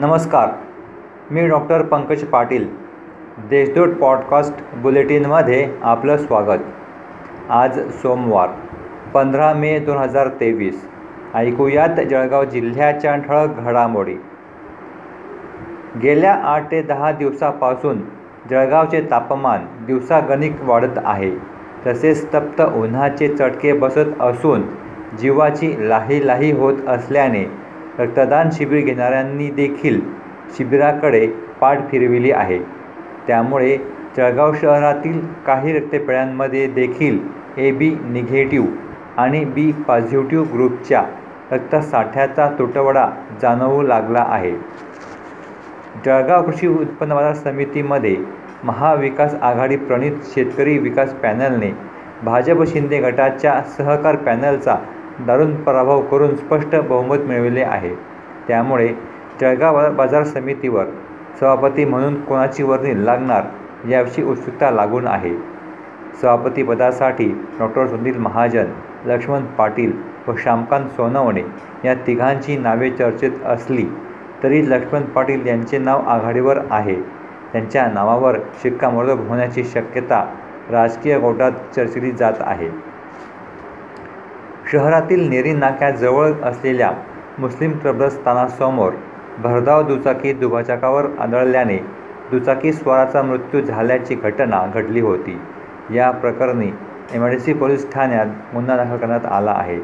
नमस्कार मी doctor Pankaj Patil Deshdoot podcast बुलेटिनमध्ये आपलं स्वागत. आज सोमवार पंधरा मे दोन हजार तेवीस. ऐकूयात जळगाव जिल्ह्याच्या ठळक घडामोडी. गेल्या आठ ते दहा दिवसापासून जळगावचे तापमान दिवसागणिक वाढत आहे. तसेच तप्त उन्हाचे चटके बसत असून जीवाची लाही लाही होत असल्याने रक्तदान शिबिर घेणाऱ्यांनी देखील शिबिराकडे पाठ फिरविली आहे. त्यामुळे जळगाव शहरातील काही रक्तपेढ्यांमध्ये देखील ए बी निगेटिव्ह आणि बी पॉझिटिव्ह ग्रुपच्या रक्तसाठ्याचा तुटवडा जाणवू लागला आहे. जळगाव कृषी उत्पन्न बाजार समितीमध्ये महाविकास आघाडी प्रणित शेतकरी विकास पॅनलने भाजप शिंदे गटाच्या सहकार पॅनलचा दारुण पराभव करून स्पष्ट बहुमत मिळविले आहे. त्यामुळे जळगाव बाजार समितीवर सभापती म्हणून कोणाची वर्णी लागणार याविषयी उत्सुकता लागून आहे. सभापतीपदासाठी डॉक्टर सुनील महाजन लक्ष्मण पाटील व श्यामकांत सोनवणे या तिघांची नावे चर्चेत असली तरी लक्ष्मण पाटील यांचे नाव आघाडीवर आहे. त्यांच्या नावावर शिक्कामोर्तब होण्याची शक्यता राजकीय गोटात चर्चिली जात आहे. शहरातील नेरी नाक्याजवळ असलेल्या मुस्लिम कब्रस्थानासमोर भरधाव दुचाकी दुभाजकावर आदळल्याने दुचाकी स्वाराचा मृत्यू झाल्याची घटना घडली होती. या प्रकरणी M I D C police ठाण्यात गुन्हा दाखल करण्यात आला आहे.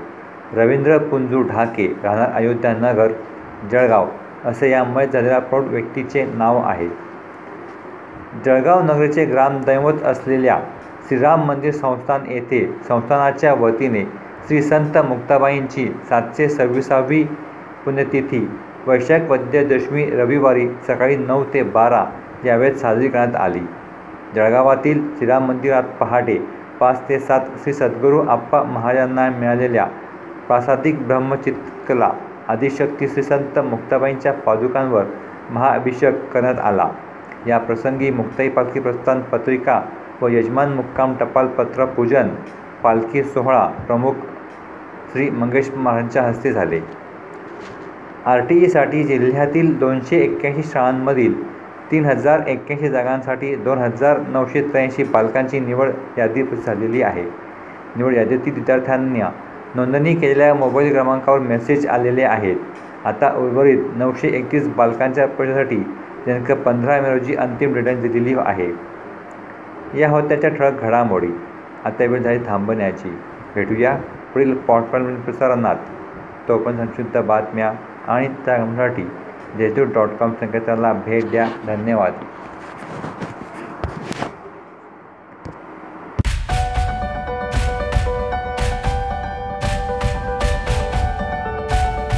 रवींद्र पुंजू ढाके राहणार अयोध्यानगर जळगाव असे या मयत झालेल्या प्रौढ व्यक्तीचे नाव आहे. जळगाव नगरीचे ग्रामदैवत असलेल्या श्रीराम मंदिर संस्थान येथे संस्थानाच्या वतीने श्री संत मुक्ताबाईंची सातशे सव्वीसावी पुण्यतिथी. वैशाख वद्यदशमी रविवारी सकाळी नऊ ते बारा यावेळेत साजरी करण्यात आली. जळगावातील श्रीराम मंदिरात पहाटे पाच ते सात श्री सद्गुरू आप्पा महाराजांना मिळालेल्या प्रासादिक ब्रह्मचित्कला आदिशक्ती श्री संत मुक्ताबाईंच्या पादुकांवर महाअभिषेक करण्यात आला. या प्रसंगी मुक्ताई पालखी प्रस्थान पत्रिका व यजमान मुक्काम टपालपत्र पूजन पालखी सोहळा प्रमुख श्री मंगेश महाराजांच्या हस्ते झाले. आर टी ईसाठी जिल्ह्यातील दोनशे एक्क्याऐंशी शाळांमधील तीन हजार एक्क्याऐंशी जागांसाठी दोन हजार नऊशे त्र्याऐंशी पालकांची निवड यादी झालेली आहे. निवड यादीतील विद्यार्थ्यांना नोंदणी केलेल्या मोबाईल क्रमांकावर मेसेज आलेले आहेत. आता उर्वरित नऊशे एकतीस बालकांच्या परीक्षेसाठी दिनांक पंधरा मे रोजी अंतिम डेडलाईन दिलेली आहे. या होत्याच्या ठळक घडामोडी. आता वेळ झाली थांबण्याची. भेटूया पुढील पॉडकास्ट प्रसारणात. तोपर्यंत संक्षिप्त बातम्या आणि त्यासाठी जेजू डॉट कॉम संकेताला भेट द्या. धन्यवाद.